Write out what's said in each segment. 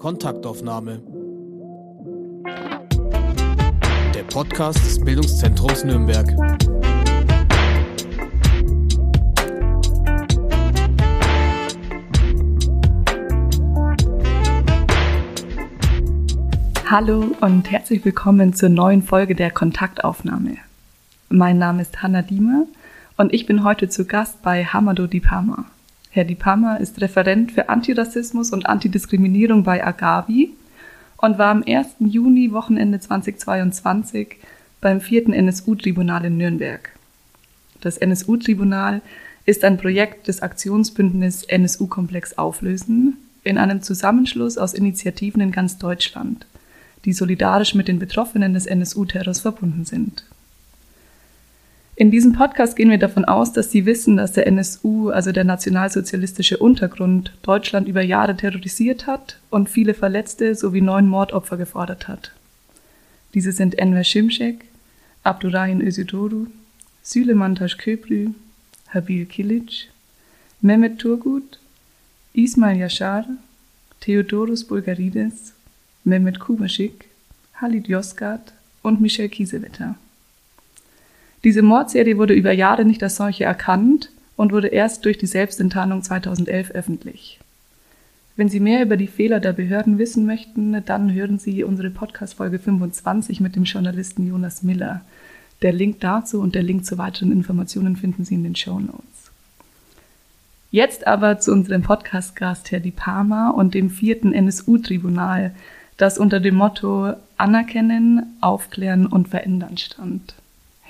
Kontaktaufnahme. Der Podcast des Bildungszentrums Nürnberg. Hallo und herzlich willkommen zur neuen Folge der Kontaktaufnahme. Mein Name ist Hanna Diemer und ich bin heute zu Gast bei Hamado Dipama. Herr Dipama ist Referent für Antirassismus und Antidiskriminierung bei Agavi und war am 1. Juni Wochenende 2022 beim vierten NSU-Tribunal in Nürnberg. Das NSU-Tribunal ist ein Projekt des Aktionsbündnisses NSU-Komplex Auflösen in einem Zusammenschluss aus Initiativen in ganz Deutschland, die solidarisch mit den Betroffenen des NSU-Terrors verbunden sind. In diesem Podcast gehen wir davon aus, dass Sie wissen, dass der NSU, also der nationalsozialistische Untergrund, Deutschland über Jahre terrorisiert hat und viele Verletzte sowie neun Mordopfer gefordert hat. Diese sind Enver Şimşek, Abdurrahim Özüdoru, Süleyman Taşköprü, Habil Kilic, Mehmet Turgut, Ismail Yashar, Theodoros Bulgarides, Mehmet Kubaschik, Halid Yozgat und Michel Kiesewetter. Diese Mordserie wurde über Jahre nicht als solche erkannt und wurde erst durch die Selbstenttarnung 2011 öffentlich. Wenn Sie mehr über die Fehler der Behörden wissen möchten, dann hören Sie unsere Podcast-Folge 25 mit dem Journalisten Jonas Miller. Der Link dazu und der Link zu weiteren Informationen finden Sie in den Show Notes. Jetzt aber zu unserem Podcast-Gast Herr Di Parma und dem vierten NSU-Tribunal, das unter dem Motto Anerkennen, Aufklären und Verändern stand.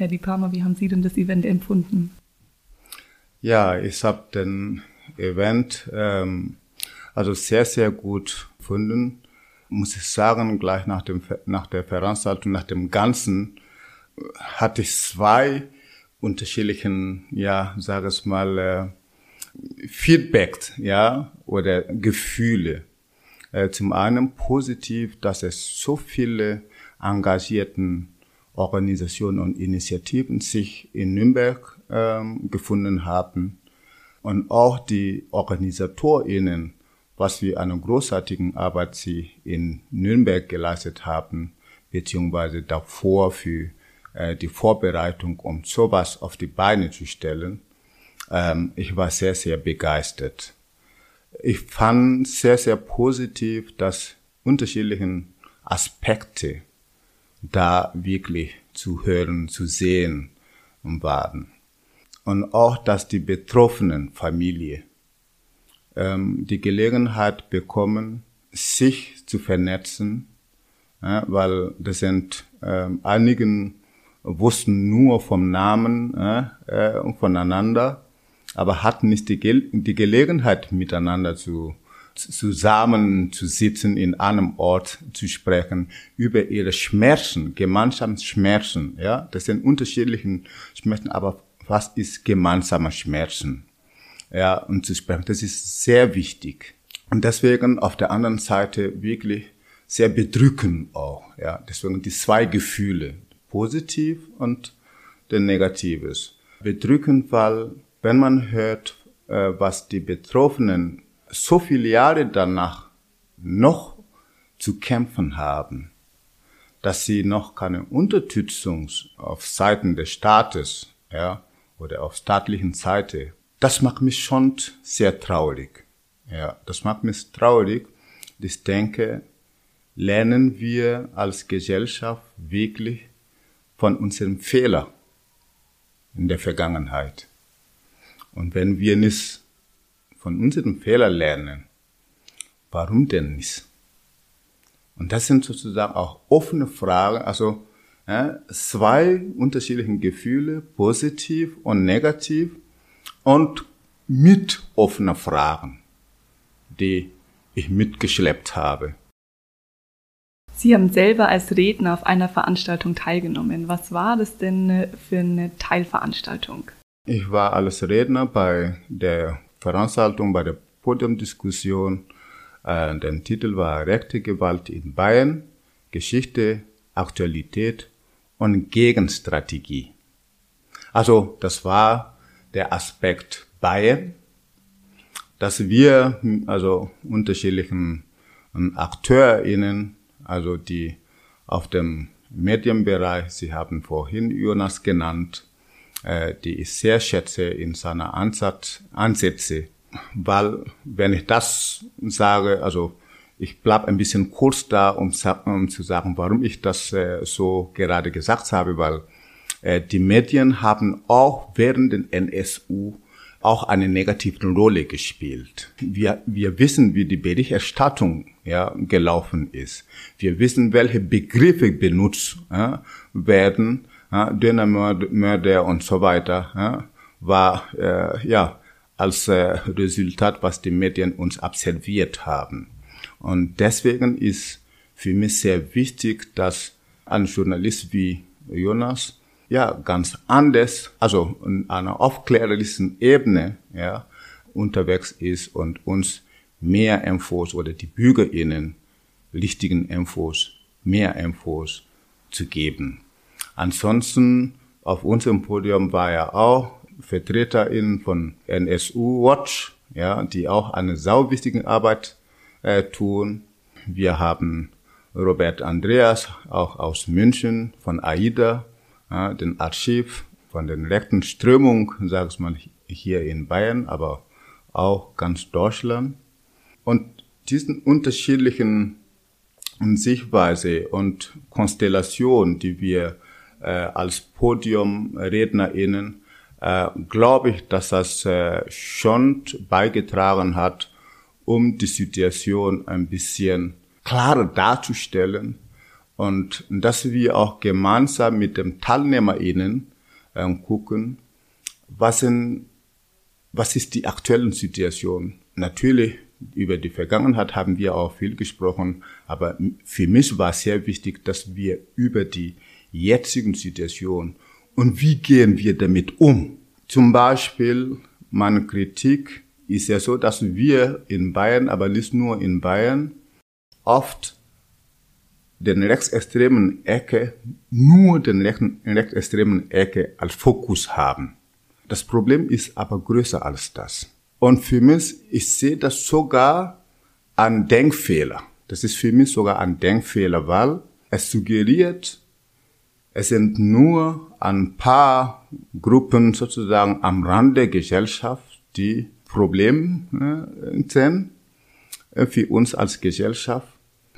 Herr Di Parma, wie haben Sie denn das Event empfunden? Ja, ich habe den Event ähm, also sehr, sehr gut gefunden. Muss ich sagen, gleich nach, dem, nach der Veranstaltung, nach dem Ganzen, hatte ich zwei unterschiedlichen, ja, sage es mal, äh, Feedback, ja, oder Gefühle. Äh, zum einen positiv, dass es so viele engagierten Organisationen und Initiativen sich in Nürnberg ähm, gefunden haben und auch die OrganisatorInnen, was wir eine großartigen Arbeit sie in Nürnberg geleistet haben, beziehungsweise davor für äh, die Vorbereitung, um sowas auf die Beine zu stellen. Ähm, ich war sehr, sehr begeistert. Ich fand sehr, sehr positiv, dass unterschiedlichen Aspekte da wirklich zu hören, zu sehen waren. Und auch, dass die betroffenen Familie ähm, die Gelegenheit bekommen, sich zu vernetzen, ja, weil das sind ähm, einigen wussten nur vom Namen äh, voneinander, aber hatten nicht die, Ge die Gelegenheit miteinander zu zusammen zu sitzen, in einem Ort zu sprechen, über ihre Schmerzen, Gemeinschaftsschmerzen, ja, das sind unterschiedlichen Schmerzen, aber was ist gemeinsamer Schmerzen? Ja, und zu sprechen, das ist sehr wichtig. Und deswegen auf der anderen Seite wirklich sehr bedrückend auch, ja, deswegen die zwei Gefühle, positiv und der negatives. Bedrückend, weil wenn man hört, äh, was die Betroffenen so viele Jahre danach noch zu kämpfen haben, dass sie noch keine Unterstützung auf Seiten des Staates, ja, oder auf staatlichen Seite, das macht mich schon sehr traurig. Ja, das macht mich traurig. Ich denke, lernen wir als Gesellschaft wirklich von unserem Fehler in der Vergangenheit. Und wenn wir nicht von unseren Fehlern lernen. Warum denn nicht? Und das sind sozusagen auch offene Fragen, also ja, zwei unterschiedliche Gefühle, positiv und negativ, und mit offener Fragen, die ich mitgeschleppt habe. Sie haben selber als Redner auf einer Veranstaltung teilgenommen. Was war das denn für eine Teilveranstaltung? Ich war als Redner bei der Veranstaltung bei der Podiumdiskussion. Äh, der Titel war Rechte Gewalt in Bayern, Geschichte, Aktualität und Gegenstrategie. Also das war der Aspekt Bayern, dass wir also unterschiedlichen AkteurInnen, also die auf dem Medienbereich, Sie haben vorhin Jonas genannt, äh, die ich sehr schätze in seiner Ansatz, Ansätze, weil wenn ich das sage, also ich bleib ein bisschen kurz da, um, um zu sagen, warum ich das äh, so gerade gesagt habe, weil äh, die Medien haben auch während den NSU auch eine negative Rolle gespielt. Wir, wir wissen, wie die Berichterstattung ja, gelaufen ist. Wir wissen, welche Begriffe benutzt ja, werden. Ja, Dönermörder und so weiter war äh, ja als äh, Resultat, was die Medien uns absolviert haben. Und deswegen ist für mich sehr wichtig, dass ein Journalist wie Jonas ja ganz anders, also in einer aufklärerischen Ebene, ja, unterwegs ist und uns mehr Infos oder die BürgerInnen richtigen Infos, mehr Infos zu geben. Ansonsten auf unserem Podium war ja auch VertreterInnen von NSU Watch, ja, die auch eine sau wichtige Arbeit äh, tun. Wir haben Robert Andreas, auch aus München, von AIDA, ja, den Archiv von den rechten Strömungen, sag ich mal, hier in Bayern, aber auch ganz Deutschland. Und diesen unterschiedlichen Sichtweise und Konstellation, die wir äh, als PodiumrednerInnen, äh, glaube ich, dass das äh, schon beigetragen hat, um die Situation ein bisschen klarer darzustellen und dass wir auch gemeinsam mit den TeilnehmerInnen äh, gucken, was, sind, was ist die aktuelle Situation. Natürlich über die Vergangenheit haben wir auch viel gesprochen, aber für mich war sehr wichtig, dass wir über die jetzigen Situation und wie gehen wir damit um. Zum Beispiel meine Kritik ist ja so, dass wir in Bayern, aber nicht nur in Bayern, oft den rechtsextremen Ecke, nur den rechtsextremen Ecke als Fokus haben. Das Problem ist aber größer als das. Und für mich, ich sehe das sogar an Denkfehler. Das ist für mich sogar ein Denkfehler, weil es suggeriert, es sind nur ein paar Gruppen sozusagen am Rand der Gesellschaft, die Probleme äh, sind äh, für uns als Gesellschaft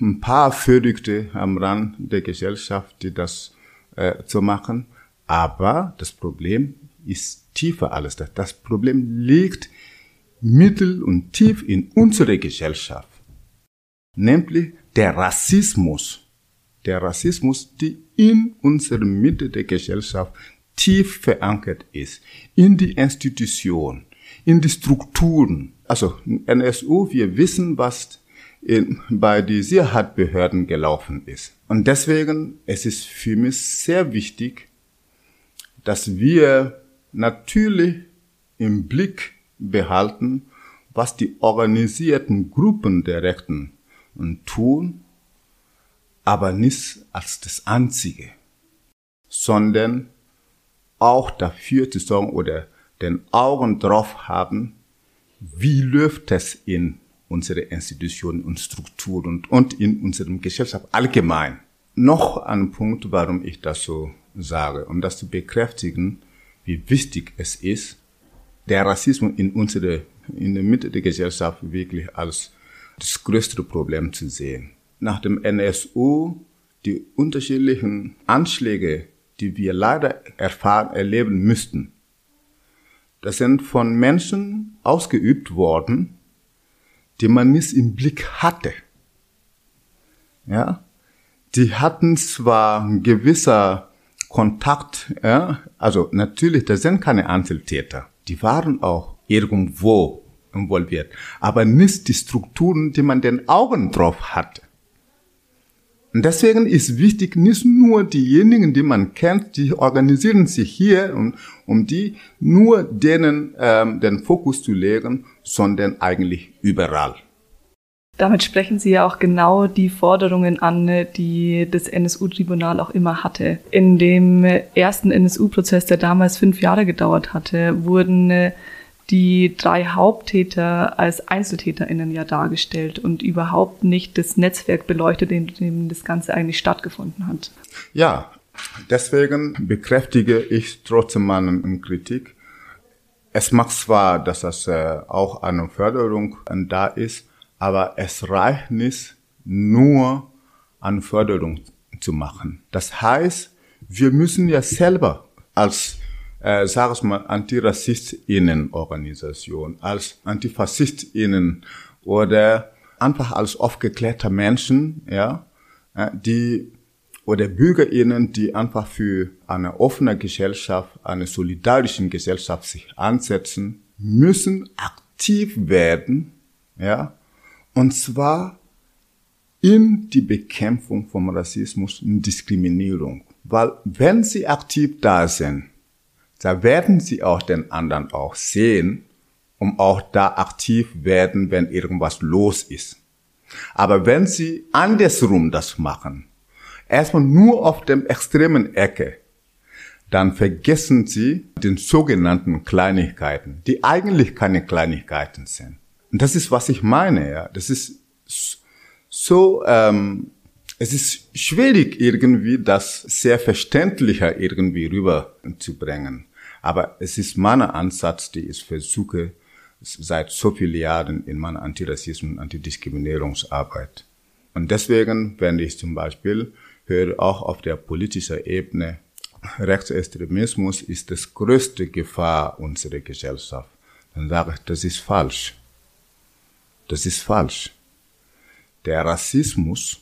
ein paar Verrückte am Rand der Gesellschaft, die das äh, zu machen. Aber das Problem ist tiefer alles das. Das Problem liegt mittel und tief in unserer Gesellschaft. Nämlich der Rassismus. Der Rassismus, die in unserer Mitte der Gesellschaft tief verankert ist. In die Institution, in die Strukturen. Also NSU, wir wissen, was in, bei die Sicherheitsbehörden gelaufen ist. Und deswegen es ist für mich sehr wichtig, dass wir natürlich im Blick behalten, was die organisierten Gruppen der Rechten tun, aber nicht als das Einzige, sondern auch dafür zu sorgen oder den Augen drauf haben, wie läuft es in unsere Institutionen und Strukturen und in unserem Gesellschaft allgemein. Noch ein Punkt, warum ich das so sage, um das zu bekräftigen, wie wichtig es ist, der Rassismus in unserer, in der Mitte der Gesellschaft wirklich als das größte Problem zu sehen. Nach dem NSU die unterschiedlichen Anschläge, die wir leider erfahren, erleben müssten, das sind von Menschen ausgeübt worden, die man nicht im Blick hatte. Ja, die hatten zwar gewisser Kontakt, ja, also natürlich, das sind keine Einzeltäter. Die waren auch irgendwo involviert, aber nicht die Strukturen, die man den Augen drauf hatte. Und deswegen ist wichtig, nicht nur diejenigen, die man kennt, die organisieren sich hier, um, um die nur denen ähm, den Fokus zu legen, sondern eigentlich überall. Damit sprechen Sie ja auch genau die Forderungen an, die das NSU-Tribunal auch immer hatte. In dem ersten NSU-Prozess, der damals fünf Jahre gedauert hatte, wurden die drei Haupttäter als EinzeltäterInnen ja dargestellt und überhaupt nicht das Netzwerk beleuchtet, in dem das Ganze eigentlich stattgefunden hat. Ja, deswegen bekräftige ich trotzdem meine Kritik. Es mag zwar, dass das äh, auch eine Förderung da ist, aber es reicht nicht nur an Förderung zu machen. Das heißt, wir müssen ja selber als äh, sag ich mal, Antirassistinnen-Organisation, als Antifaszistinnen oder einfach als aufgeklärter Menschen, ja, äh, die oder BürgerInnen, die einfach für eine offene Gesellschaft, eine solidarische Gesellschaft sich ansetzen, müssen aktiv werden, ja, und zwar in die Bekämpfung von Rassismus und Diskriminierung. Weil wenn sie aktiv da sind, da werden sie auch den anderen auch sehen, um auch da aktiv werden, wenn irgendwas los ist. Aber wenn sie andersrum das machen, erstmal nur auf dem extremen Ecke, dann vergessen sie den sogenannten Kleinigkeiten, die eigentlich keine Kleinigkeiten sind. Und das ist, was ich meine, ja. Das ist so, ähm, es ist schwierig irgendwie, das sehr verständlicher irgendwie rüberzubringen. Aber es ist mein Ansatz, die ich versuche seit so vielen Jahren in meiner Antirassismus- und Antidiskriminierungsarbeit. Und deswegen, wenn ich zum Beispiel höre, auch auf der politischen Ebene, Rechtsextremismus ist das größte Gefahr unserer Gesellschaft, dann sage ich, das ist falsch. Das ist falsch. Der Rassismus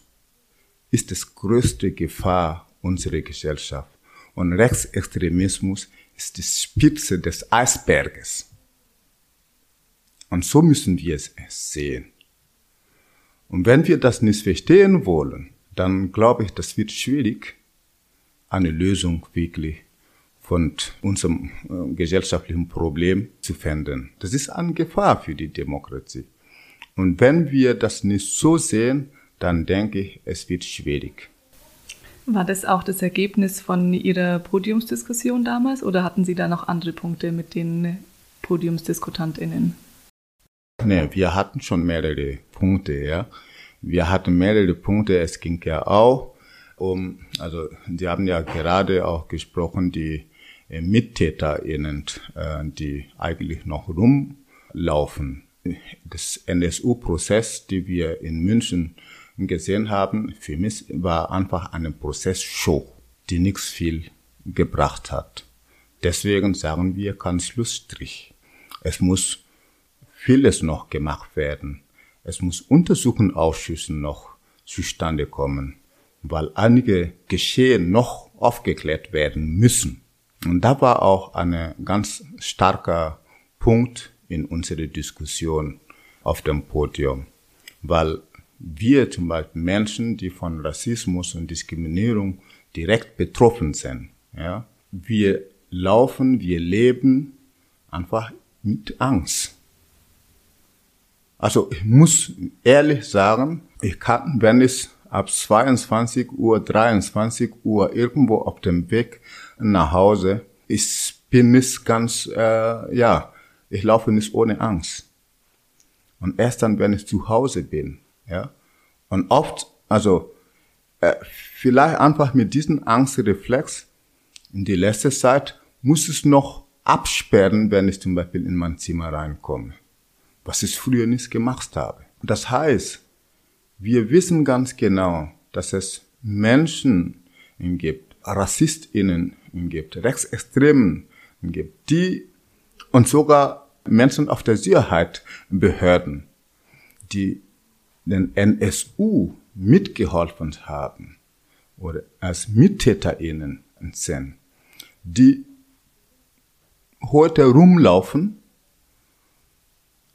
ist das größte Gefahr unserer Gesellschaft. Und Rechtsextremismus ist die Spitze des Eisberges. Und so müssen wir es sehen. Und wenn wir das nicht verstehen wollen, dann glaube ich, das wird schwierig, eine Lösung wirklich von unserem äh, gesellschaftlichen Problem zu finden. Das ist eine Gefahr für die Demokratie. Und wenn wir das nicht so sehen, dann denke ich, es wird schwierig. War das auch das Ergebnis von Ihrer Podiumsdiskussion damals oder hatten Sie da noch andere Punkte mit den PodiumsdiskutantInnen? Nee, wir hatten schon mehrere Punkte, ja. Wir hatten mehrere Punkte. Es ging ja auch um, also, Sie haben ja gerade auch gesprochen, die äh, MittäterInnen, äh, die eigentlich noch rumlaufen. Das NSU-Prozess, die wir in München gesehen haben, für mich war einfach eine Prozessshow, die nichts viel gebracht hat. Deswegen sagen wir kein Schlussstrich. Es muss vieles noch gemacht werden. Es muss Untersuchungsausschüssen noch zustande kommen, weil einige Geschehen noch aufgeklärt werden müssen. Und da war auch ein ganz starker Punkt in unserer Diskussion auf dem Podium, weil wir zum Beispiel Menschen, die von Rassismus und Diskriminierung direkt betroffen sind, ja, wir laufen, wir leben einfach mit Angst. Also ich muss ehrlich sagen, ich kann, wenn ich ab 22 Uhr, 23 Uhr irgendwo auf dem Weg nach Hause, ich bin nicht ganz, äh, ja, ich laufe nicht ohne Angst. Und erst dann, wenn ich zu Hause bin, ja. Und oft, also äh, vielleicht einfach mit diesem Angstreflex in die letzte Zeit muss es noch absperren, wenn ich zum Beispiel in mein Zimmer reinkomme, was ich früher nicht gemacht habe. Das heißt, wir wissen ganz genau, dass es Menschen gibt, RassistInnen gibt, Rechtsextremen gibt, die und sogar Menschen auf der Sicherheitsbehörden, die den NSU mitgeholfen haben oder als MittäterInnen sind, die heute rumlaufen,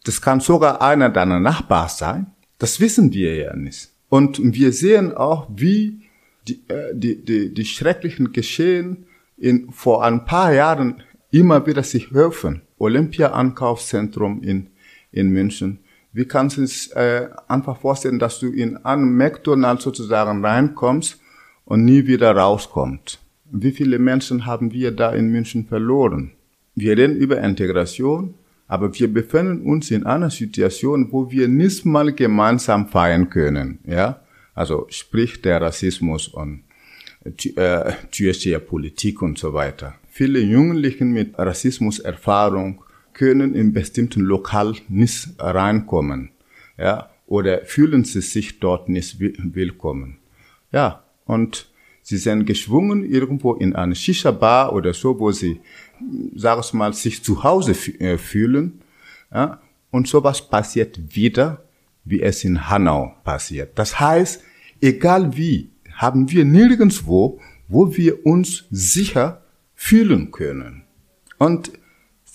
das kann sogar einer deiner Nachbarn sein, das wissen wir ja nicht. Und wir sehen auch, wie die, äh, die, die, die schrecklichen Geschehen in, vor ein paar Jahren immer wieder sich helfen. Olympia-Ankaufszentrum in, in München, wie kannst du es äh, einfach vorstellen, dass du in einen McDonald's sozusagen reinkommst und nie wieder rauskommst? Wie viele Menschen haben wir da in München verloren? Wir reden über Integration, Aber wir befinden uns in einer Situation, wo wir nicht mal gemeinsam feiern können, ja. Also sprich der Rassismus und äh, türkische Politik und so weiter. Viele Jugendlichen mit Rassismuserfahrung können in bestimmten Lokal nicht reinkommen, ja, oder fühlen sie sich dort nicht willkommen. Ja, und sie sind geschwungen irgendwo in eine Shisha-Bar oder so, wo sie, sag ich mal, sich zu Hause äh, fühlen, ja, und sowas passiert wieder, wie es in Hanau passiert. Das heißt, egal wie, haben wir nirgendwo, wo wir uns sicher fühlen können. Und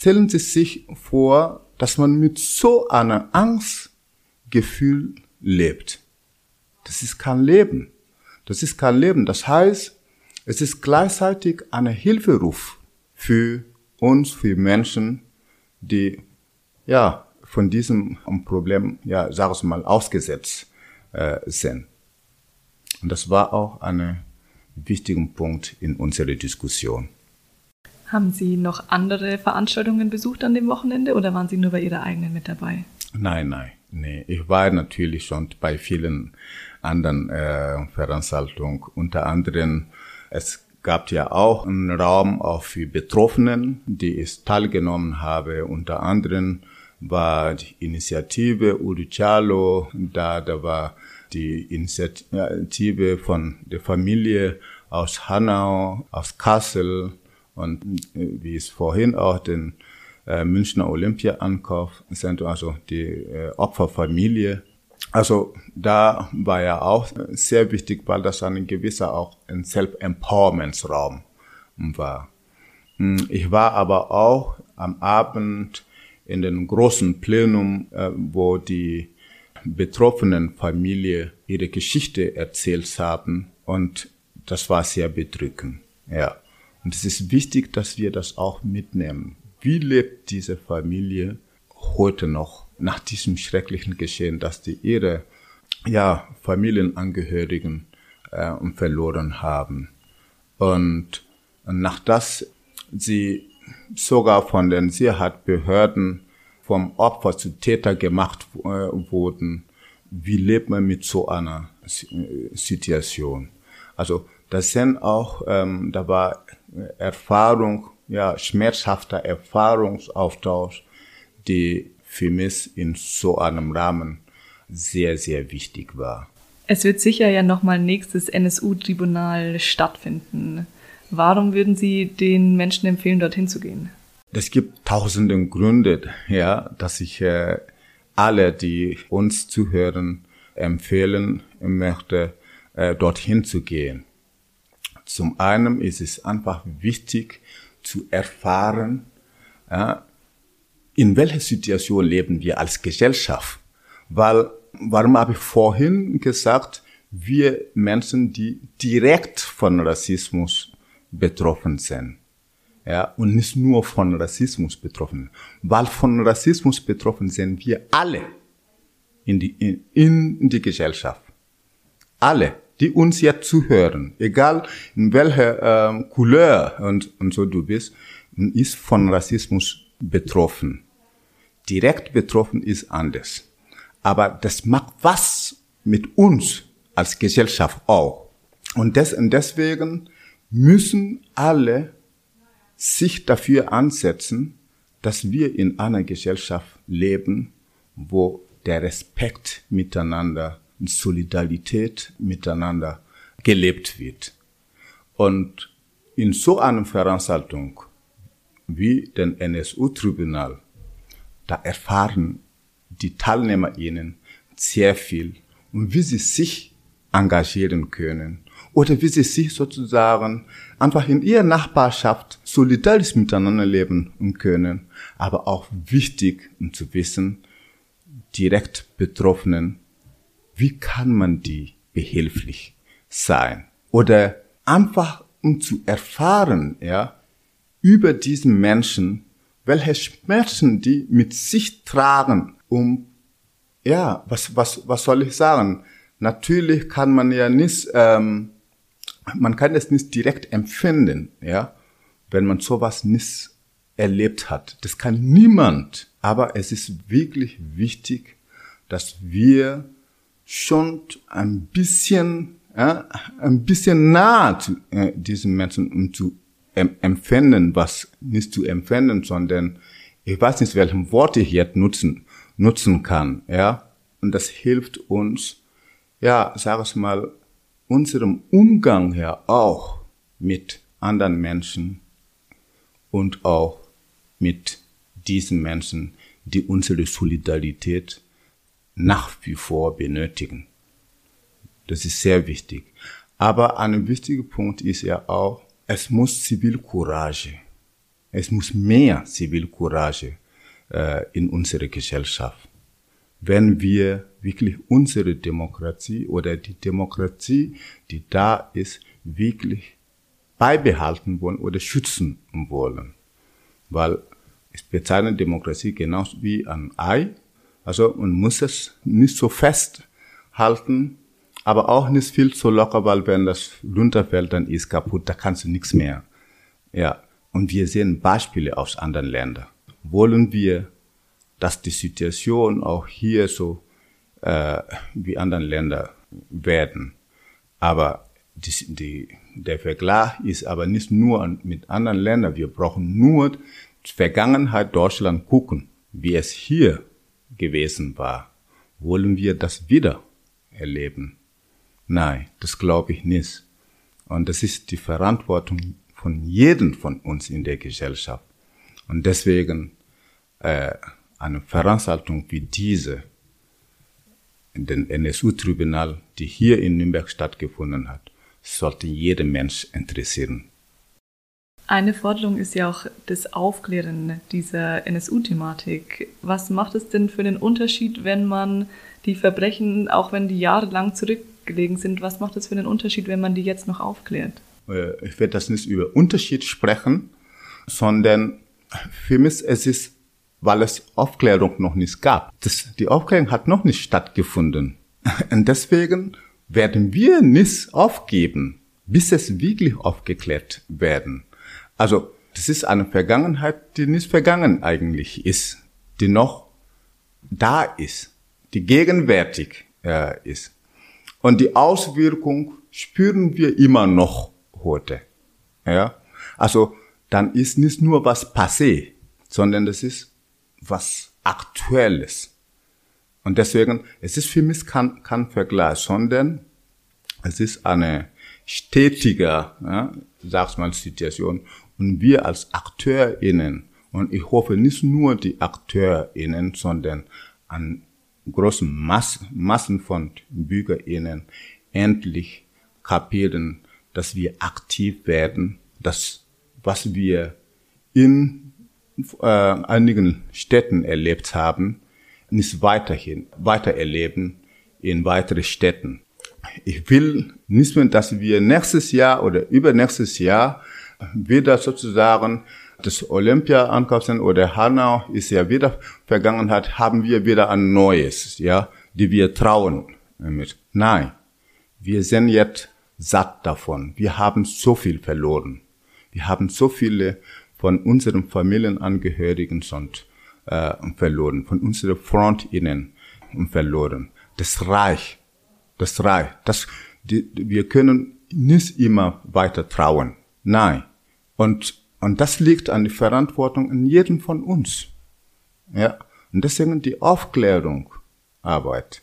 stellen Sie sich vor, dass man mit so einer Angstgefühl lebt. Das ist kein Leben. Das ist kein Leben. Das heißt, es ist gleichzeitig ein Hilferuf für uns, für Menschen, die ja von diesem Problem, ja, sag ich mal, ausgesetzt äh, sind. Und das war auch ein wichtiger Punkt in unserer Diskussion. Haben Sie noch andere Veranstaltungen besucht an dem Wochenende oder waren Sie nur bei Ihrer eigenen mit dabei? Nein, nein, nee. Ich war natürlich schon bei vielen anderen äh, Veranstaltungen. Unter anderem, es gab ja auch einen Raum auch für Betroffenen, die ich teilgenommen habe. Unter anderem war die Initiative Uruchalo, da, da war die Initiative von der Familie aus Hanau, aus Kassel und äh, wie es vorhin auch den äh, Münchner Olympia-Ankauf sind, also die äh, Opferfamilie. Also da war ja auch sehr wichtig, weil das ein gewisser auch ein Self-Empowerment-Raum war. Hm, ich war aber auch am Abend in den großen Plenum, äh, wo die betroffenen Familie ihre Geschichte erzählt haben und das war sehr bedrückend. Ja. Und es ist wichtig, dass wir das auch mitnehmen. Wie lebt diese Familie heute noch nach diesem schrecklichen Geschehen, dass die ihre ja, Familienangehörigen äh, verloren haben. Und nach das sie sogar von den Sicherheitsbehörden vom Opfer zu Täter gemacht äh, wurden, wie lebt man mit so einer äh, Situation? Also das sind auch, ähm, da war Erfahrung, ja, schmerzhafter Erfahrungsaustausch, die für mich in so einem Rahmen sehr, sehr wichtig war. Es wird sicher ja nochmal nächstes NSU-Tribunal stattfinden. Warum würden Sie den Menschen empfehlen, dorthin zu gehen? Es gibt tausende Gründe, ja, dass ich äh, alle, die uns zuhören, empfehlen möchte, äh, dorthin zu gehen. Zum einen ist es einfach wichtig zu erfahren, ja, in welcher Situation leben wir als Gesellschaft. Weil, warum habe ich vorhin gesagt, wir Menschen, die direkt von Rassismus betroffen sind ja, und nicht nur von Rassismus betroffen. Weil von Rassismus betroffen sind wir alle in die, in, in die Gesellschaft. Alle, die uns jetzt zuhören, egal in welcher ähm, Couleur und, und so du bist, ist von Rassismus betroffen. Direkt betroffen ist anders. Aber das macht was mit uns als Gesellschaft auch. Und, des, und deswegen müssen alle sich dafür ansetzen, dass wir in einer Gesellschaft leben, wo der Respekt miteinander und Solidarität miteinander gelebt wird. Und in so einer Veranstaltung wie den NSU-Tribunal, da erfahren die TeilnehmerInnen sehr viel und wie sie sich engagieren können oder wie sie sich sozusagen einfach in ihrer Nachbarschaft solidarisch miteinander leben können. Aber auch wichtig, um zu wissen, direkt Betroffenen, wie kann man die behilflich sein? Oder einfach um zu erfahren, ja, über diesen Menschen, welche Schmerzen die mit sich tragen, um, ja, was, was, was soll ich sagen? Natürlich kann man ja nicht ähm, man kann es nicht direkt empfinden, ja, wenn man sowas nicht erlebt hat. Das kann niemand. Aber es ist wirklich wichtig, dass wir schon ein bisschen, ja, ein bisschen nah zu äh, diesen Menschen, um zu em empfinden, was nicht zu empfinden, sondern ich weiß nicht, welchen Wort ich jetzt nutzen, nutzen kann, ja. Und das hilft uns, ja, sag ich mal, unserem Umgang her auch mit anderen Menschen und auch mit diesen Menschen, die unsere Solidarität nach wie vor benötigen. Das ist sehr wichtig. Aber ein wichtiger Punkt ist ja auch, es muss Zivilcourage, es muss mehr Zivilcourage äh, in unserer Gesellschaft. Wenn wir wirklich unsere Demokratie oder die Demokratie, die da ist, wirklich beibehalten wollen oder schützen wollen. Weil ich bezeichne Demokratie genauso wie ein Ei. Also man muss es nicht so fest halten, aber auch nicht viel zu locker, weil wenn das runterfällt, dann ist kaputt, da kannst du nichts mehr. Ja, und wir sehen Beispiele aus anderen Ländern. Wollen wir, dass die Situation auch hier so äh, wie anderen Ländern werden? Aber die, die, der Vergleich ist aber nicht nur mit anderen Ländern. Wir brauchen nur Vergangenheit Deutschland gucken, wie es hier gewesen war. Wollen wir das wieder erleben? Nein, das glaube ich nicht. Und das ist die Verantwortung von jedem von uns in der Gesellschaft. Und deswegen äh, eine Veranstaltung wie diese, den NSU-Tribunal, die hier in Nürnberg stattgefunden hat, sollte jeden Mensch interessieren. Eine Forderung ist ja auch das Aufklären dieser NSU-Thematik. Was macht es denn für den Unterschied, wenn man die Verbrechen, auch wenn die jahrelang zurückgelegen sind, was macht es für den Unterschied, wenn man die jetzt noch aufklärt? Äh, ich werde das nicht über Unterschied sprechen, sondern für mich es ist, weil es Aufklärung noch nicht gab. Das, die Aufklärung hat noch nicht stattgefunden. Und deswegen werden wir nicht aufgeben, bis es wirklich aufgeklärt werden. Also, das ist eine Vergangenheit, die nicht vergangen eigentlich ist, die noch da ist, die gegenwärtig äh, ist. Und die Auswirkung spüren wir immer noch heute. Ja? Also, dann ist nicht nur was passé, sondern das ist was Aktuelles. Und deswegen, es ist für mich kein, kein Vergleich, sondern es ist eine stetige, ja, sag's mal, Situation. Und wir als AkteurInnen, und ich hoffe nicht nur die AkteurInnen, sondern an großen Mass Massen von BürgerInnen endlich kapieren, dass wir aktiv werden, dass was wir in äh, einigen Städten erlebt haben, nicht weiterhin weiter erleben in weitere Städten. Ich will nicht mehr, dass wir nächstes Jahr oder übernächstes Jahr wieder sozusagen das Olympia ankaufen oder Hanau ist ja wieder Vergangenheit, haben wir wieder ein neues, ja, die wir trauen mit. Nein, wir sind jetzt satt davon. Wir haben so viel verloren. Wir haben so viele von unseren Familienangehörigen schon äh, verloren, von unseren Frontinnen verloren. Das Reich, das Reich, das, die, wir können nicht immer weiter trauen. Nein, und, und das liegt an der Verantwortung in jedem von uns. Ja. Und deswegen die Aufklärungsarbeit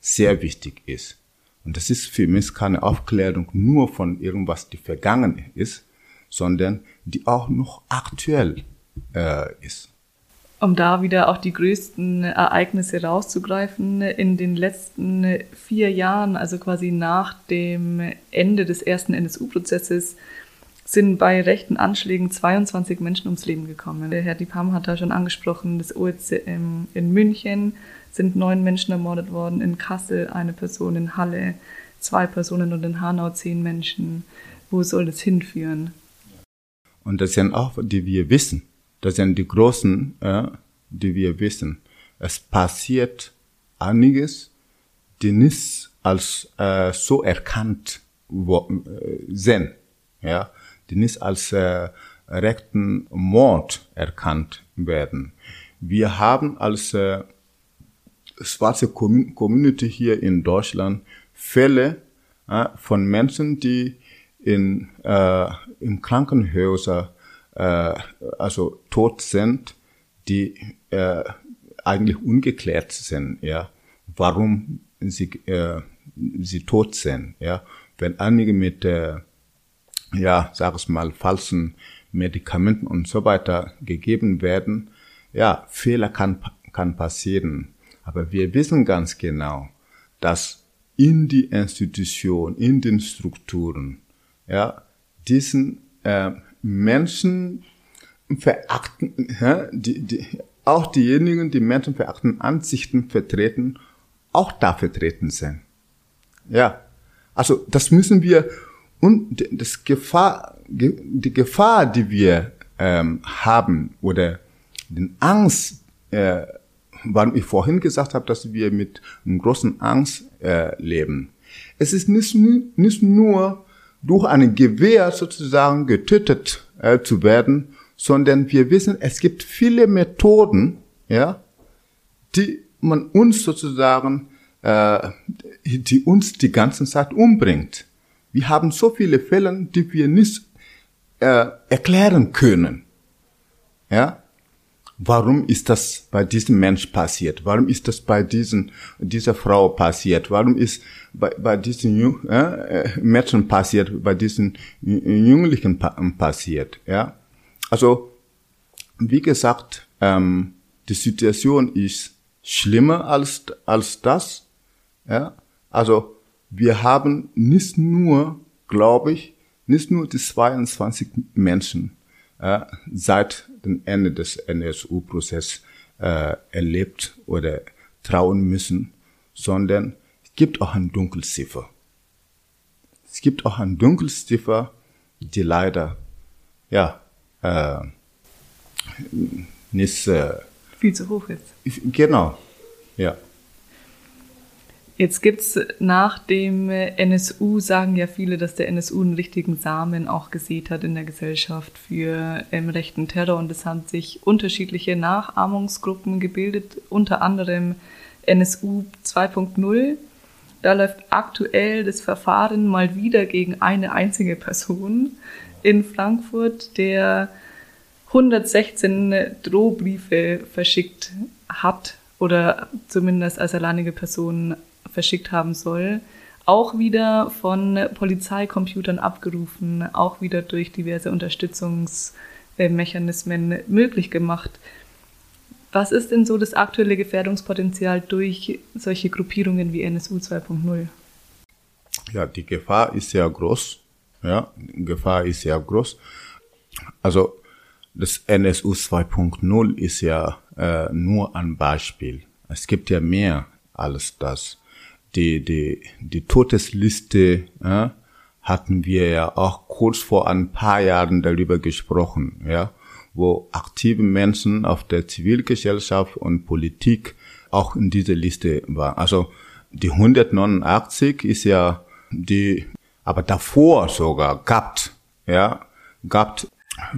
sehr wichtig ist. Und das ist für mich keine Aufklärung nur von irgendwas, die vergangen ist, sondern die auch noch aktuell äh, ist. Um da wieder auch die größten Ereignisse rauszugreifen, in den letzten vier Jahren, also quasi nach dem Ende des ersten NSU-Prozesses, sind bei rechten Anschlägen 22 Menschen ums Leben gekommen. Der Herr Dipam hat da schon angesprochen, das OECM in München sind neun Menschen ermordet worden, in Kassel eine Person, in Halle zwei Personen und in Hanau zehn Menschen. Wo soll das hinführen? Und das sind auch, die wir wissen. Das sind die großen, äh, die wir wissen. Es passiert einiges, die nicht als äh, so erkannt äh, sind. Ja, die nicht als äh, rechten Mord erkannt werden. Wir haben als äh, schwarze Community hier in Deutschland Fälle äh, von Menschen, die in, äh, im Krankenhäuser äh, also tot sind, die äh, eigentlich ungeklärt sind, ja, warum sie, äh, sie tot sind, ja. Wenn einige mit, äh, ja, sag ich mal, falschen Medikamenten und so weiter gegeben werden, ja, Fehler kann, kann passieren. Aber wir wissen ganz genau, dass in die Institution, in den Strukturen, ja, diesen äh, Menschen verachten, ja, die, die, auch diejenigen, die Menschen verachten Ansichten vertreten, auch da vertreten sind. Ja, also das müssen wir und das Gefahr, die Gefahr, die wir ähm, haben oder den Angst, äh, warum ich vorhin gesagt habe, dass wir mit einer großen Angst äh, leben. Es ist nicht, nicht nur durch ein Gewehr sozusagen getötet äh, zu werden, sondern wir wissen, es gibt viele Methoden, ja, die man uns sozusagen, äh, die uns die ganze Zeit umbringt. Wir haben so viele Fälle, die wir nicht äh, erklären können. Ja, warum ist das bei diesem Mensch passiert? Warum ist das bei diesen, dieser Frau passiert? Warum ist bei, bei diesen äh, Mädchen passiert, bei diesen Jugendlichen passiert? Ja, also wie gesagt, ähm, die Situation ist schlimmer als als das. Ja, also wir haben nicht nur, glaube ich, nicht nur die 22 Menschen äh, seit dem Ende des NSU-Prozesses äh, erlebt oder trauen müssen, sondern es gibt auch ein Dunkelziffer. Es gibt auch ein Dunkelziffer, die leider ja äh, nicht äh, viel zu hoch ist. Genau, ja. Jetzt gibt's nach dem NSU, sagen ja viele, dass der NSU einen richtigen Samen auch gesät hat in der Gesellschaft für ähm, rechten Terror und es haben sich unterschiedliche Nachahmungsgruppen gebildet, unter anderem NSU 2.0. Da läuft aktuell das Verfahren mal wieder gegen eine einzige Person in Frankfurt, der 116 Drohbriefe verschickt hat oder zumindest als alleinige Person verschickt haben soll, auch wieder von Polizeicomputern abgerufen, auch wieder durch diverse Unterstützungsmechanismen möglich gemacht. Was ist denn so das aktuelle Gefährdungspotenzial durch solche Gruppierungen wie NSU 2.0? Ja, die Gefahr ist sehr groß. Ja, Gefahr ist sehr groß. Also das NSU 2.0 ist ja äh, nur ein Beispiel. Es gibt ja mehr als das die, die, die Todesliste ja, hatten wir ja auch kurz vor ein paar Jahren darüber gesprochen, ja, wo aktive Menschen auf der Zivilgesellschaft und Politik auch in dieser Liste waren. Also die 189 ist ja die, aber davor sogar gab, ja, gab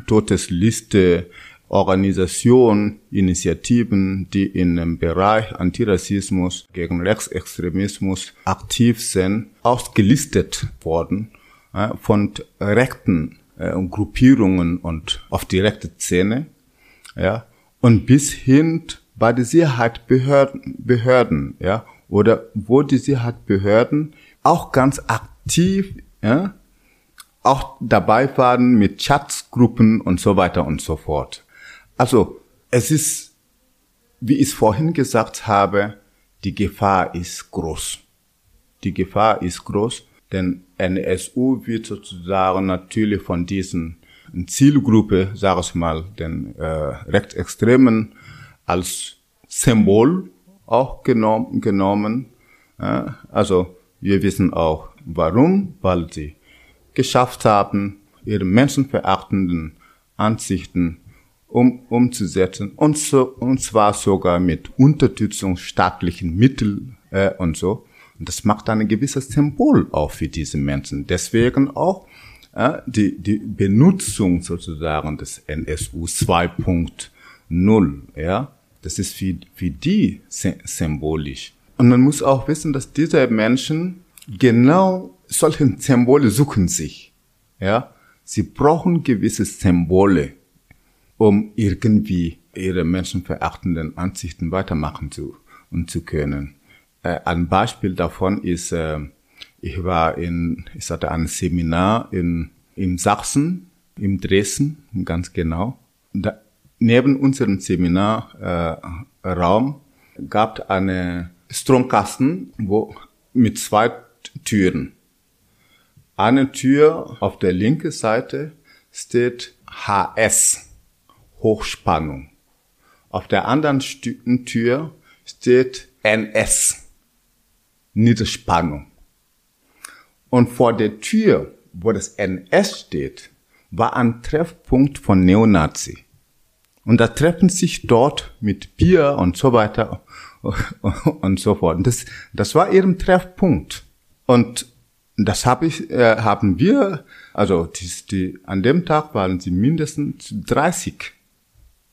Todesliste Organisationen, Initiativen, die in dem Bereich Antirassismus gegen Rechtsextremismus aktiv sind, ausgelistet worden von rechten äh, Gruppierungen und auf direkte Szene, ja, und bis hin bei den Sicherheitsbehörden, Behörden, ja, oder wo die Sicherheitsbehörden auch ganz aktiv, ja, auch dabei waren mit Chatsgruppen und so weiter und so fort. Also es ist, wie ich es vorhin gesagt habe, die Gefahr ist groß. Die Gefahr ist groß, denn NSU wird sozusagen natürlich von diesen Zielgruppe, sage ich mal, den äh, Rechtsextremen als Symbol auch genommen. genommen. Äh, also wir wissen auch warum, weil sie geschafft haben, ihre menschenverachtenden Ansichten um, umzusetzen und, so, und zwar sogar mit Unterstützung staatlichen Mitteln äh, und so. Und das macht ein gewisses Symbol auch für diese Menschen. Deswegen auch äh, die, die Benutzung sozusagen des NSU 2.0, ja, das ist für, für die symbolisch. Und man muss auch wissen, dass diese Menschen genau solche Symbole suchen sich, ja. Sie brauchen gewisse Symbole, um irgendwie ihre menschenverachtenden Ansichten weitermachen zu, und zu können. Äh, ein Beispiel davon ist, äh, ich war in, ich hatte ein Seminar in, in Sachsen, im Dresden, ganz genau. Da, neben unserem Seminarraum äh, gab eine Stromkasten, wo mit zwei Türen. Eine Tür auf der linken Seite steht HS, Hochspannung. Auf der anderen Tür steht NS, Niederspannung. Und vor der Tür, wo das NS steht, war ein Treffpunkt von Neonazi. Und da treffen sich dort mit Bier und so weiter und so fort. Das, das war ihrem Treffpunkt. Und das hab ich, äh, haben wir, also die, die, an dem Tag waren sie mindestens 30.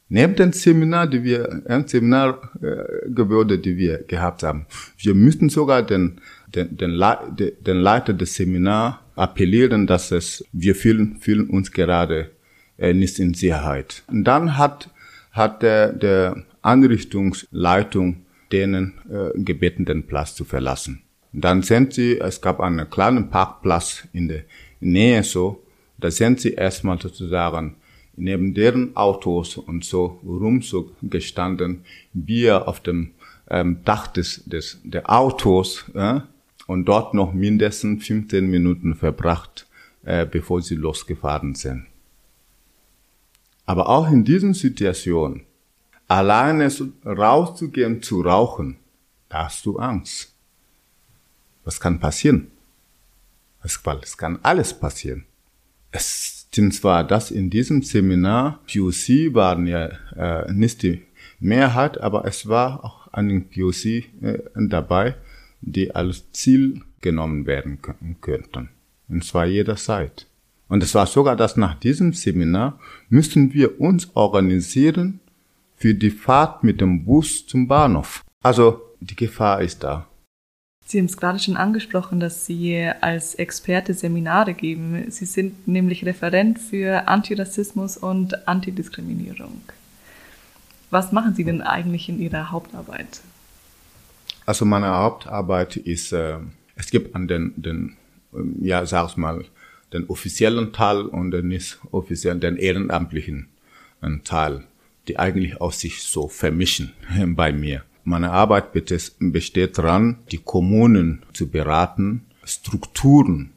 Neben dem Seminar, die wir, äh, Seminargebäude, äh, die wir gehabt haben. Wir müssten sogar den, den, den, den Leiter des Seminars appellieren, dass es, wir fühlen, fühlen uns gerade äh, nicht in Sicherheit. Und dann hat, hat der, der Anrichtungsleitung denen äh, gebeten, den Platz zu verlassen. Dann sind sie, es gab einen kleinen Parkplatz in der Nähe so, da sind sie erstmal sozusagen neben deren Autos und so rum so gestanden, Bier auf dem ähm, Dach des, des der Autos äh, und dort noch mindestens 15 Minuten verbracht, äh, bevor sie losgefahren sind. Aber auch in diesen Situationen, alleine rauszugehen, zu rauchen, da hast du Angst. Was kann passieren? Es, es kann alles passieren. Es stimmt zwar, dass in diesem Seminar POC waren ja äh, nicht die Mehrheit, aber es war auch ein POC äh, dabei, die als Ziel genommen werden könnten. Und zwar jederzeit. Und es war sogar, dass nach diesem Seminar müssen wir uns organisieren für die Fahrt mit dem Bus zum Bahnhof. Also die Gefahr ist da. Sie haben es gerade schon angesprochen, dass Sie als Experte Seminare geben. Sie sind nämlich Referent für Antirassismus und Antidiskriminierung. Was machen Sie denn eigentlich in Ihrer Hauptarbeit? Also meine Hauptarbeit ist, äh, es gibt an den, den ja, sag's mal, den offiziellen Teil und den nicht offiziellen, den ehrenamtlichen äh, Teil, die eigentlich auch sich so vermischen bei mir. Meine Arbeit besteht daran, die Kommunen zu beraten, Strukturen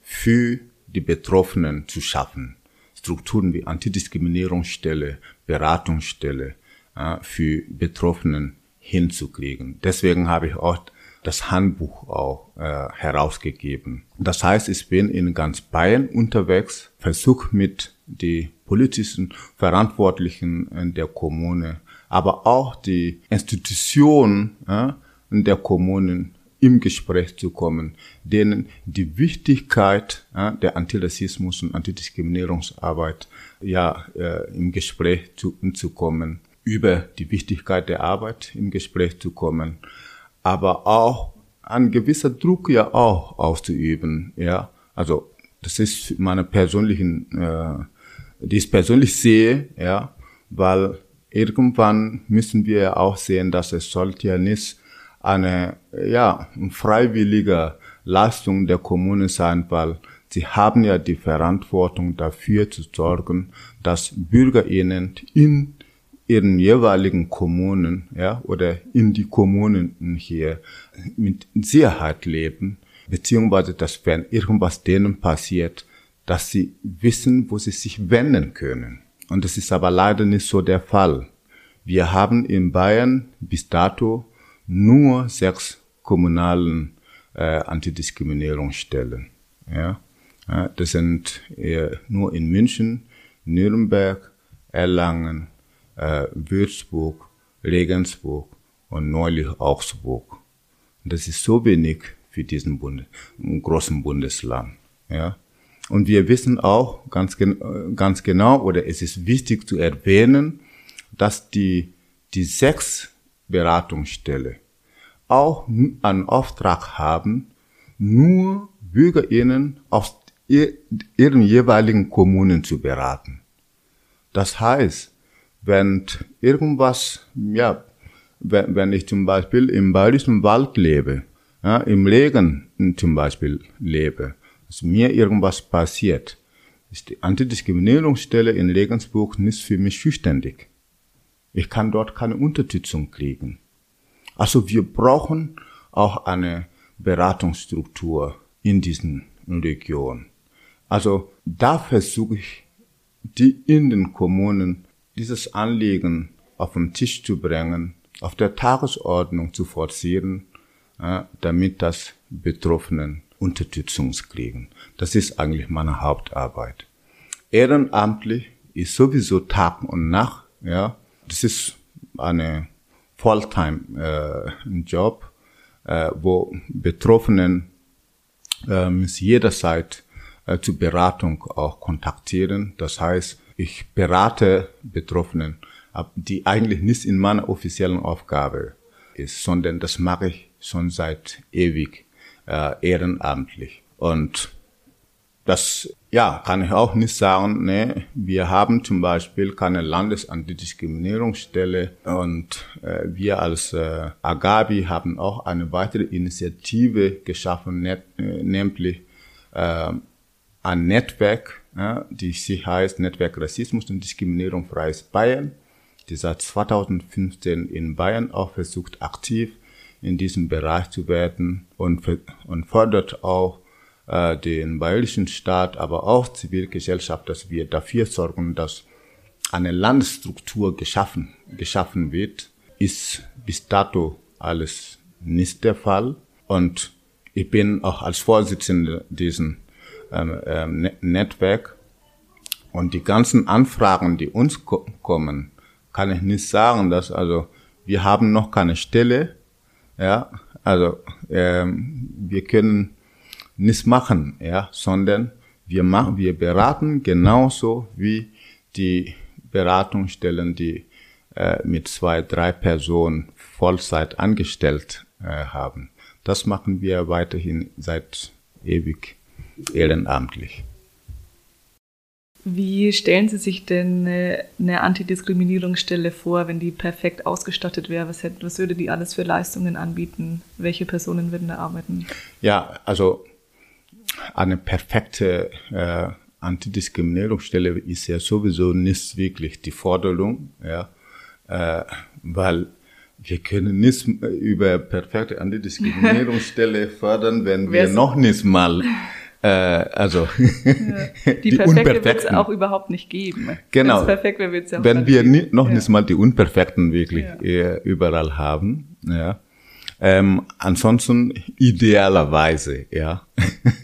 für die Betroffenen zu schaffen. Strukturen wie Antidiskriminierungsstelle, Beratungsstelle äh, für Betroffenen hinzukriegen. Deswegen habe ich auch das Handbuch auch äh, herausgegeben. Das heißt, ich bin in ganz Bayern unterwegs, versuche mit die politischen Verantwortlichen der Kommune aber auch die Institutionen äh, der Kommunen im Gespräch zu kommen, denen die Wichtigkeit äh, der Antirassismus und Antidiskriminierungsarbeit ja äh, im Gespräch zu, zu kommen, über die Wichtigkeit der Arbeit im Gespräch zu kommen, aber auch ein gewisser Druck ja auch auszuüben, ja. Also das ist meine persönlichen, äh, die ich persönlich sehe, ja, weil irgendwann müssen wir auch sehen, dass es sollte ja nicht eine ja, freiwillige Leistung der Kommune sein, weil sie haben ja die Verantwortung dafür zu sorgen, dass BürgerInnen in ihren jeweiligen Kommunen ja, oder in die Kommunen hier mit Sicherheit leben, beziehungsweise dass wenn irgendwas denen passiert, dass sie wissen, wo sie sich wenden können. Und das ist aber leider nicht so der Fall. Wir haben in Bayern bis dato nur sechs kommunalen äh, Antidiskriminierungsstellen. Ja? das sind äh, nur in München, Nürnberg, Erlangen, äh, Würzburg, Regensburg und neulich Augsburg. Das ist so wenig für diesen Bund, großen Bundesland. Ja? Und wir wissen auch ganz, ganz genau, oder es ist wichtig zu erwähnen, dass die, die sechs Beratungsstelle auch einen Auftrag haben, nur BürgerInnen aus ihren jeweiligen Kommunen zu beraten. Das heißt, wenn irgendwas, ja, wenn, wenn ich zum Beispiel im bayerischen Wald lebe, ja, im Regen zum Beispiel lebe, dass mir irgendwas passiert, ist die Antidiskriminierungsstelle in Regensburg nicht für mich zuständig. Ich kann dort keine Unterstützung kriegen. Also wir brauchen auch eine Beratungsstruktur in diesen Regionen. Also da versuche ich, die in den Kommunen dieses Anliegen auf den Tisch zu bringen, auf der Tagesordnung zu forcieren, damit das Betroffenen Unterstützung kriegen. Das ist eigentlich meine Hauptarbeit. Ehrenamtlich ist sowieso Tag und Nacht, ja. Das ist eine Fulltime-Job, äh, äh, wo Betroffenen äh, jederzeit äh, zur Beratung auch kontaktieren. Das heißt, ich berate Betroffenen, die eigentlich nicht in meiner offiziellen Aufgabe ist, sondern das mache ich schon seit ewig äh, ehrenamtlich. Und das ja, kann ich auch nicht sagen. Ne? Wir haben zum Beispiel keine Landesantidiskriminierungsstelle und äh, wir als äh, Agabi haben auch eine weitere Initiative geschaffen, net, äh, nämlich äh, ein Netzwerk, die sich heißt Netzwerk Rassismus und Diskriminierung freies Bayern, die seit 2015 in Bayern auch versucht, aktiv in diesem Bereich zu werden und, und fordert auch äh, den bayerischen Staat, aber auch Zivilgesellschaft, dass wir dafür sorgen, dass eine Landesstruktur geschaffen, geschaffen wird, ist bis dato alles nicht der Fall. Und ich bin auch als Vorsitzender diesen ähm, ähm, ne-, Netzwerk und die ganzen Anfragen, die uns ko kommen, kann ich nicht sagen, dass also wir haben noch keine Stelle, ja, also ähm, wir können nichts machen, ja, sondern wir machen, wir beraten genauso wie die Beratungsstellen, die äh, mit zwei, drei Personen Vollzeit angestellt äh, haben. Das machen wir weiterhin seit ewig ehrenamtlich. Wie stellen Sie sich denn eine, eine Antidiskriminierungsstelle vor, wenn die perfekt ausgestattet wäre? Was, hätte, was würde die alles für Leistungen anbieten? Welche Personen würden da arbeiten? Ja, also eine perfekte äh, Antidiskriminierungsstelle ist ja sowieso nicht wirklich die Forderung, ja, äh, weil wir können nicht über perfekte Antidiskriminierungsstelle fördern, wenn wir noch nicht mal äh, also ja. die, die perfekte wird es auch überhaupt nicht geben. Genau. Perfekt wäre, ja wenn wir nie, noch ja. nicht mal die unperfekten wirklich ja. überall haben, ja, ähm, ansonsten idealerweise, ja.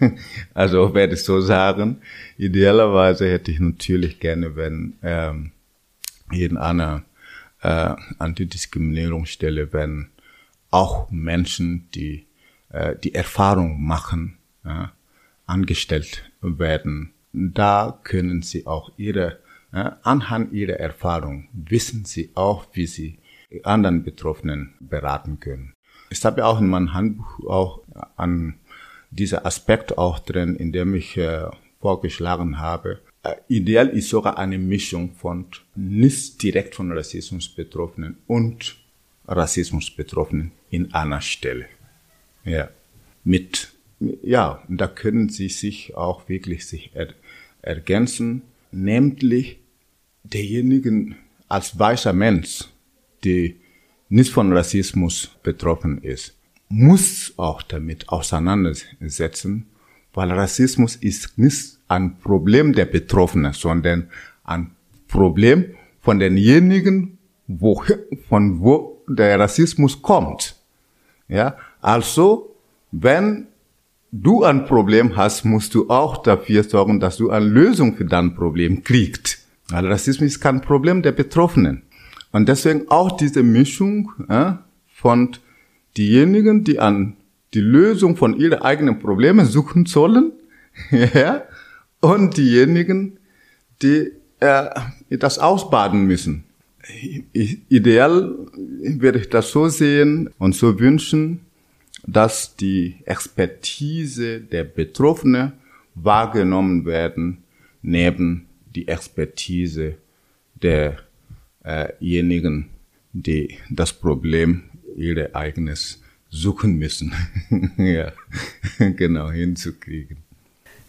also werde ich so sagen, idealerweise hätte ich natürlich gerne, wenn ähm, in einer äh, Antidiskriminierungsstelle, wenn auch Menschen, die äh, die Erfahrung machen, ja, angestellt werden. Da können sie auch ihre, äh, anhand ihrer Erfahrung wissen sie auch, wie sie anderen Betroffenen beraten können. Ich habe ja auch in meinem Handbuch auch an dieser Aspekt auch drin, in dem ich äh, vorgeschlagen habe. Äh, ideal ist sogar eine Mischung von nicht direkt von Rassismus Betroffenen und Rassismus Betroffenen in einer Stelle. Ja. Mit, ja, da können sie sich auch wirklich sich er, ergänzen, nämlich derjenigen als weißer Mensch, die nicht von Rassismus betroffen ist, muss auch damit auseinandersetzen, weil Rassismus ist nicht ein Problem der Betroffenen, sondern ein Problem von denjenigen, wo, von wo der Rassismus kommt. Ja, also, wenn du ein Problem hast, musst du auch dafür sorgen, dass du eine Lösung für dein Problem kriegst. Weil Rassismus ist kein Problem der Betroffenen. Und deswegen auch diese Mischung äh, von diejenigen, die an die Lösung von ihren eigenen Problemen suchen sollen, ja, und diejenigen, die äh, das ausbaden müssen. Ideal würde ich das so sehen und so wünschen, dass die Expertise der Betroffenen wahrgenommen werden, neben die Expertise derjenigen, die das Problem ihre eigenes suchen müssen, ja, genau hinzukriegen.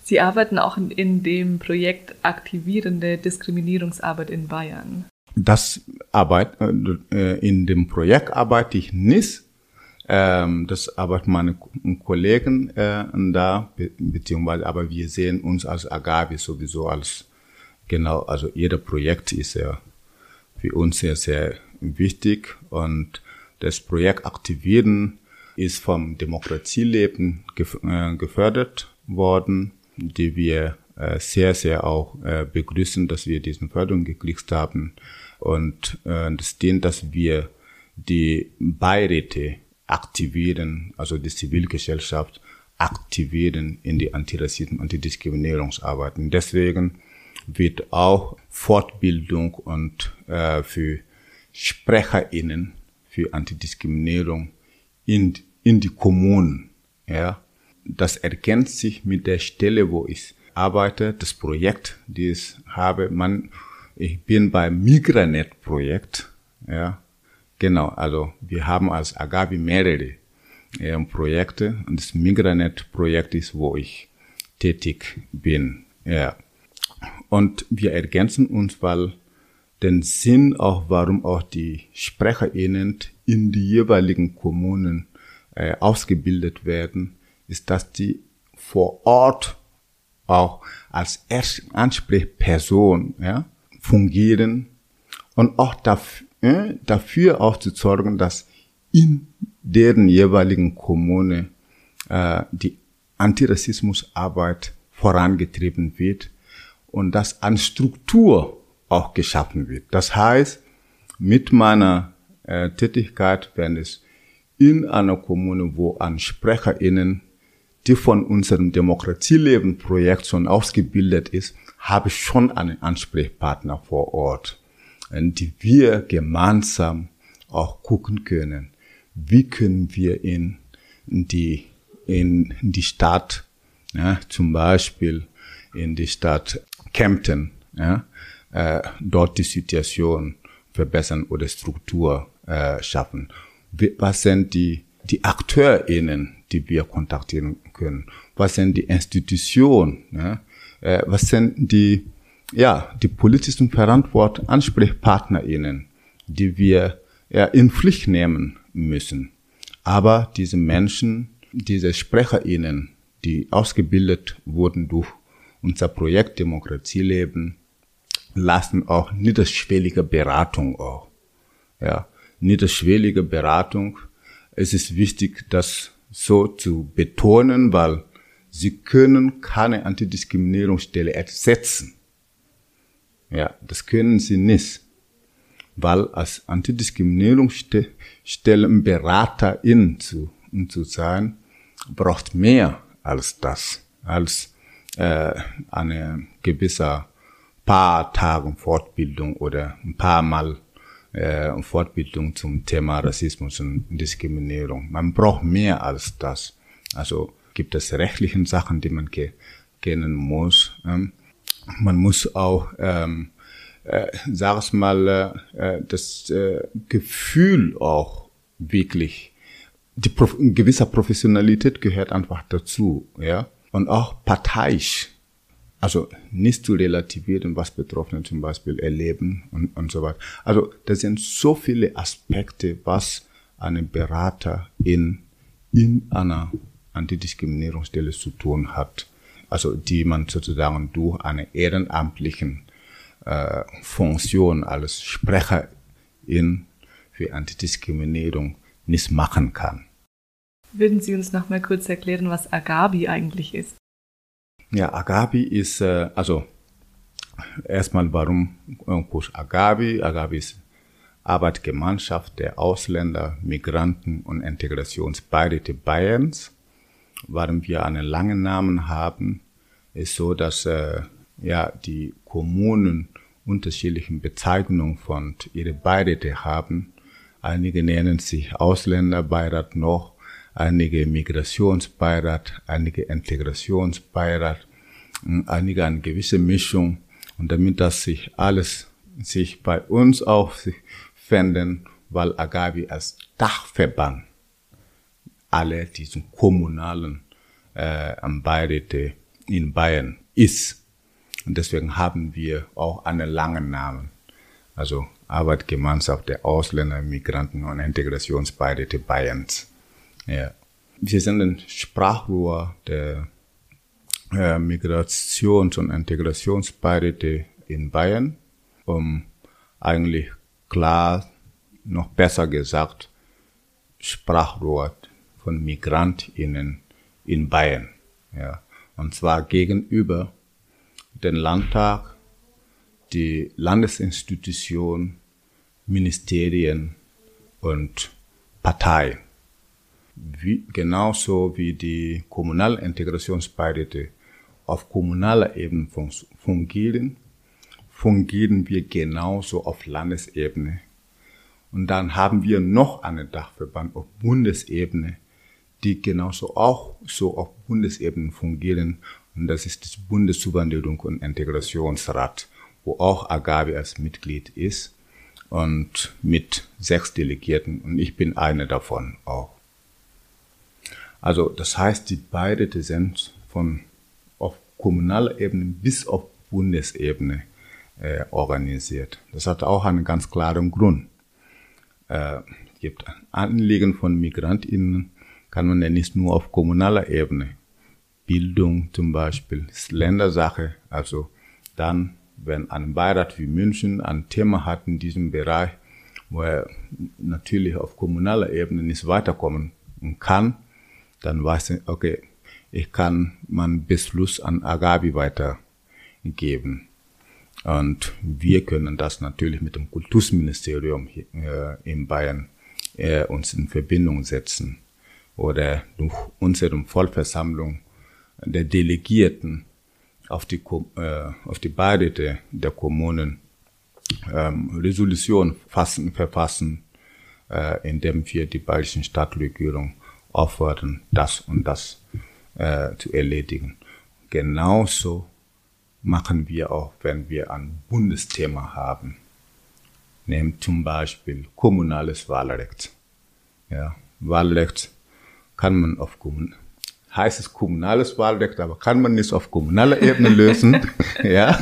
Sie arbeiten auch in, in, dem Projekt Aktivierende Diskriminierungsarbeit in Bayern. Das Arbeit, äh, in dem Projekt arbeite ich nicht. Ähm, das arbeiten meine Kollegen äh, da, beziehungsweise, aber wir sehen uns als Agavi sowieso als, genau, also jeder Projekt ist ja für uns sehr, sehr wichtig und das Projekt Aktivieren ist vom Demokratieleben äh, gefördert worden, die wir äh, sehr, sehr auch äh, begrüßen, dass wir diesen Förderung gekriegt haben. Und das dient, dass wir die Beiräte aktivieren, also die Zivilgesellschaft aktivieren in die Antirassismus- und Antidiskriminierungsarbeit. Und deswegen wird auch Fortbildung und äh, für SprecherInnen für Antidiskriminierung in, in die Kommunen. Ja, das ergänzt sich mit der Stelle, wo ich arbeite, das Projekt, die ich habe. Man, ich bin beim Migranet-Projekt. Ja, genau. Also wir haben als Agabi mehrere äh, Projekte und das Migranet-Projekt ist, wo ich tätig bin. Ja. Und wir ergänzen uns, weil den Sinn auch, warum auch die SprecherInnen in die jeweiligen Kommunen äh, ausgebildet werden, ist, dass die vor Ort auch als erste Ansprechperson ja, fungieren und auch dafür, äh, dafür auch zu sorgen, dass in deren jeweiligen Kommune äh, die Antirassismusarbeit vorangetrieben wird und dass an Struktur auch geschaffen wird. Das heißt, mit meiner äh, Tätigkeit, wenn es in einer Kommune, wo an SprecherInnen, die von unserem Demokratieleben-Projekt schon ausgebildet ist, habe ich schon einen Ansprechpartner vor Ort, die wir gemeinsam auch gucken können, wie können wir in die, in die Stadt, ja, zum Beispiel in die Stadt Kempten, ja, äh, dort die Situation verbessern oder Struktur äh, schaffen. Was sind die, die AkteurInnen, die wir kontaktieren können? Was sind die Institutionen? Ja? Äh, was sind die, ja, die politischen Verantwort AnsprechpartnerInnen, die wir ja, in Pflicht nehmen müssen? Aber diese Menschen, diese SprecherInnen, die ausgebildet wurden durch unser Projekt Demokratie leben, lassen auch niederschwellige Beratung auch. Ja, niederschwellige Beratung. Es ist wichtig, das so zu betonen, weil sie können keine Antidiskriminierungsstelle ersetzen. Ja, das können sie nicht. Weil als Antidiskriminierungsstellenberaterin zu, zu sein, braucht mehr als das, als äh, eine gewisse paar Tagen Fortbildung oder ein paar Mal äh, Fortbildung zum Thema Rassismus und Diskriminierung. Man braucht mehr als das. Also gibt es rechtlichen Sachen, die man ke kennen muss. Ähm, man muss auch, ähm, äh, sag es mal, äh, das äh, Gefühl auch wirklich, die Prof gewisser Professionalität gehört einfach dazu, ja, und auch parteiisch also nicht zu relativieren, was Betroffene zum Beispiel erleben und, und so weiter. Also das sind so viele Aspekte, was eine Berater in, in einer Antidiskriminierungsstelle zu tun hat. Also die man sozusagen durch eine ehrenamtlichen äh, Funktion als Sprecherin für Antidiskriminierung nicht machen kann. Würden Sie uns noch mal kurz erklären, was Agabi eigentlich ist? Ja, Agabi ist, äh, also erstmal warum Kurs Agabi? Agabi ist Arbeitsgemeinschaft der Ausländer, Migranten und Integrationsbeiräte Bayerns. Warum wir einen langen Namen haben, ist so, dass äh, ja die Kommunen unterschiedlichen Bezeichnungen von ihre Beiräte haben. Einige nennen sich Ausländerbeirat noch, einige Migrationsbeirat, einige Integrationsbeirat, einige eine gewisse Mischung. Und damit das sich alles sich bei uns auch finden, weil Agabi als Dachverband alle diesen kommunalen äh, Beiräte in Bayern ist. Und deswegen haben wir auch einen langen Namen. Also Arbeitsgemeinschaft der Ausländer, Migranten und Integrationsbeiräte Bayerns. Ja. Wir sind ein Sprachrohr der äh, Migrations- und Integrationsbeiräte in Bayern, um eigentlich klar, noch besser gesagt, Sprachrohr von MigrantInnen in Bayern. Ja. Und zwar gegenüber den Landtag, die Landesinstitution, Ministerien und Parteien. Wie, genauso wie die Kommunalintegrationsbeiräte auf kommunaler Ebene fungieren, fungieren wir genauso auf Landesebene. Und dann haben wir noch einen Dachverband auf Bundesebene, die genauso auch so auf Bundesebene fungieren. Und das ist das Bundeszuwanderung und Integrationsrat, wo auch Agabi als Mitglied ist und mit sechs Delegierten und ich bin einer davon auch. Also das heißt, die beide sind von auf kommunaler Ebene bis auf Bundesebene äh, organisiert. Das hat auch einen ganz klaren Grund. Äh, gibt Anliegen von Migrantinnen kann man ja nicht nur auf kommunaler Ebene. Bildung zum Beispiel ist Ländersache. Also dann, wenn ein Beirat wie München ein Thema hat in diesem Bereich, wo er natürlich auf kommunaler Ebene nicht weiterkommen kann, dann weiß ich, okay, ich kann meinen Beschluss an Agabi weitergeben. Und wir können das natürlich mit dem Kultusministerium hier, äh, in Bayern äh, uns in Verbindung setzen oder durch unsere Vollversammlung der Delegierten auf die, äh, auf die Beirate der Kommunen ähm, Resolution fassen, verfassen, äh, indem wir die bayerischen Stadtregierung auffordern, das und das äh, zu erledigen. Genauso machen wir auch, wenn wir ein Bundesthema haben. Nehmt zum Beispiel kommunales Wahlrecht. Ja, Wahlrecht kann man auf Kommun heißt es kommunales Wahlrecht, aber kann man nicht auf kommunaler Ebene lösen. ja.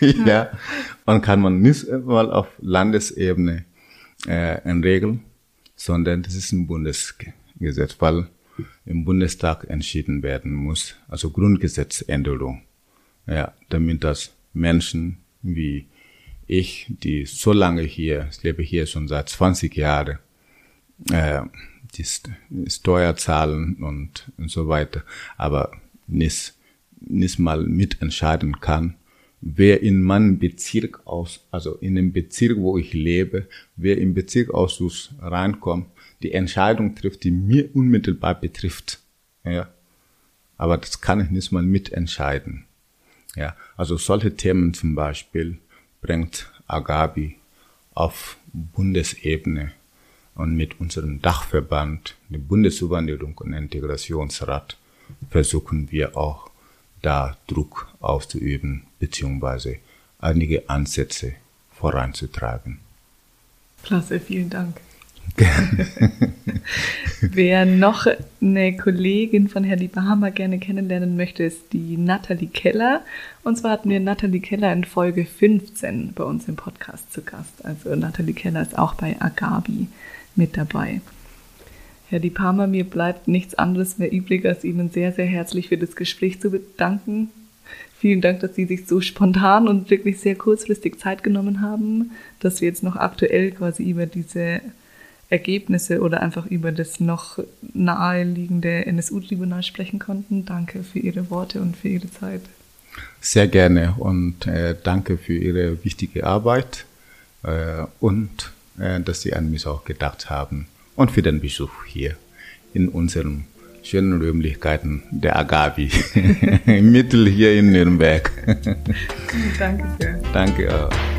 ja. Und kann man nicht mal auf Landesebene äh, regeln, sondern das ist ein Bundesgesetz, weil im Bundestag entschieden werden muss, also Grundgesetzänderung. Ja, damit das Menschen wie ich, die so lange hier, ich lebe hier schon seit 20 Jahren, äh, die Steuer zahlen und, und so weiter, aber nicht, nicht mal mitentscheiden kann, wer in meinem Bezirk aus, also in dem Bezirk, wo ich lebe, wer im Bezirkausschuss reinkommt, die Entscheidung trifft, die mir unmittelbar betrifft. Ja. Aber das kann ich nicht mal mitentscheiden. Ja. Also solche Themen zum Beispiel bringt Agabi auf Bundesebene und mit unserem Dachverband, dem Bundeszuwanderung und Integrationsrat, versuchen wir auch da Druck auszuüben, beziehungsweise einige Ansätze voranzutreiben. Klasse, vielen Dank. Wer noch eine Kollegin von Herrn Lieberhammer gerne kennenlernen möchte, ist die Nathalie Keller. Und zwar hatten wir Nathalie Keller in Folge 15 bei uns im Podcast zu Gast. Also Nathalie Keller ist auch bei Agabi mit dabei. Herr Palma, mir bleibt nichts anderes mehr übrig, als Ihnen sehr, sehr herzlich für das Gespräch zu bedanken. Vielen Dank, dass Sie sich so spontan und wirklich sehr kurzfristig Zeit genommen haben, dass wir jetzt noch aktuell quasi über diese Ergebnisse oder einfach über das noch naheliegende NSU-Tribunal sprechen konnten. Danke für Ihre Worte und für Ihre Zeit. Sehr gerne und äh, danke für Ihre wichtige Arbeit äh, und äh, dass Sie an mich auch gedacht haben und für den Besuch hier in unserem schönen Räumlichkeiten der Agavi. Mittel hier in Nürnberg. Danke sehr. Danke auch.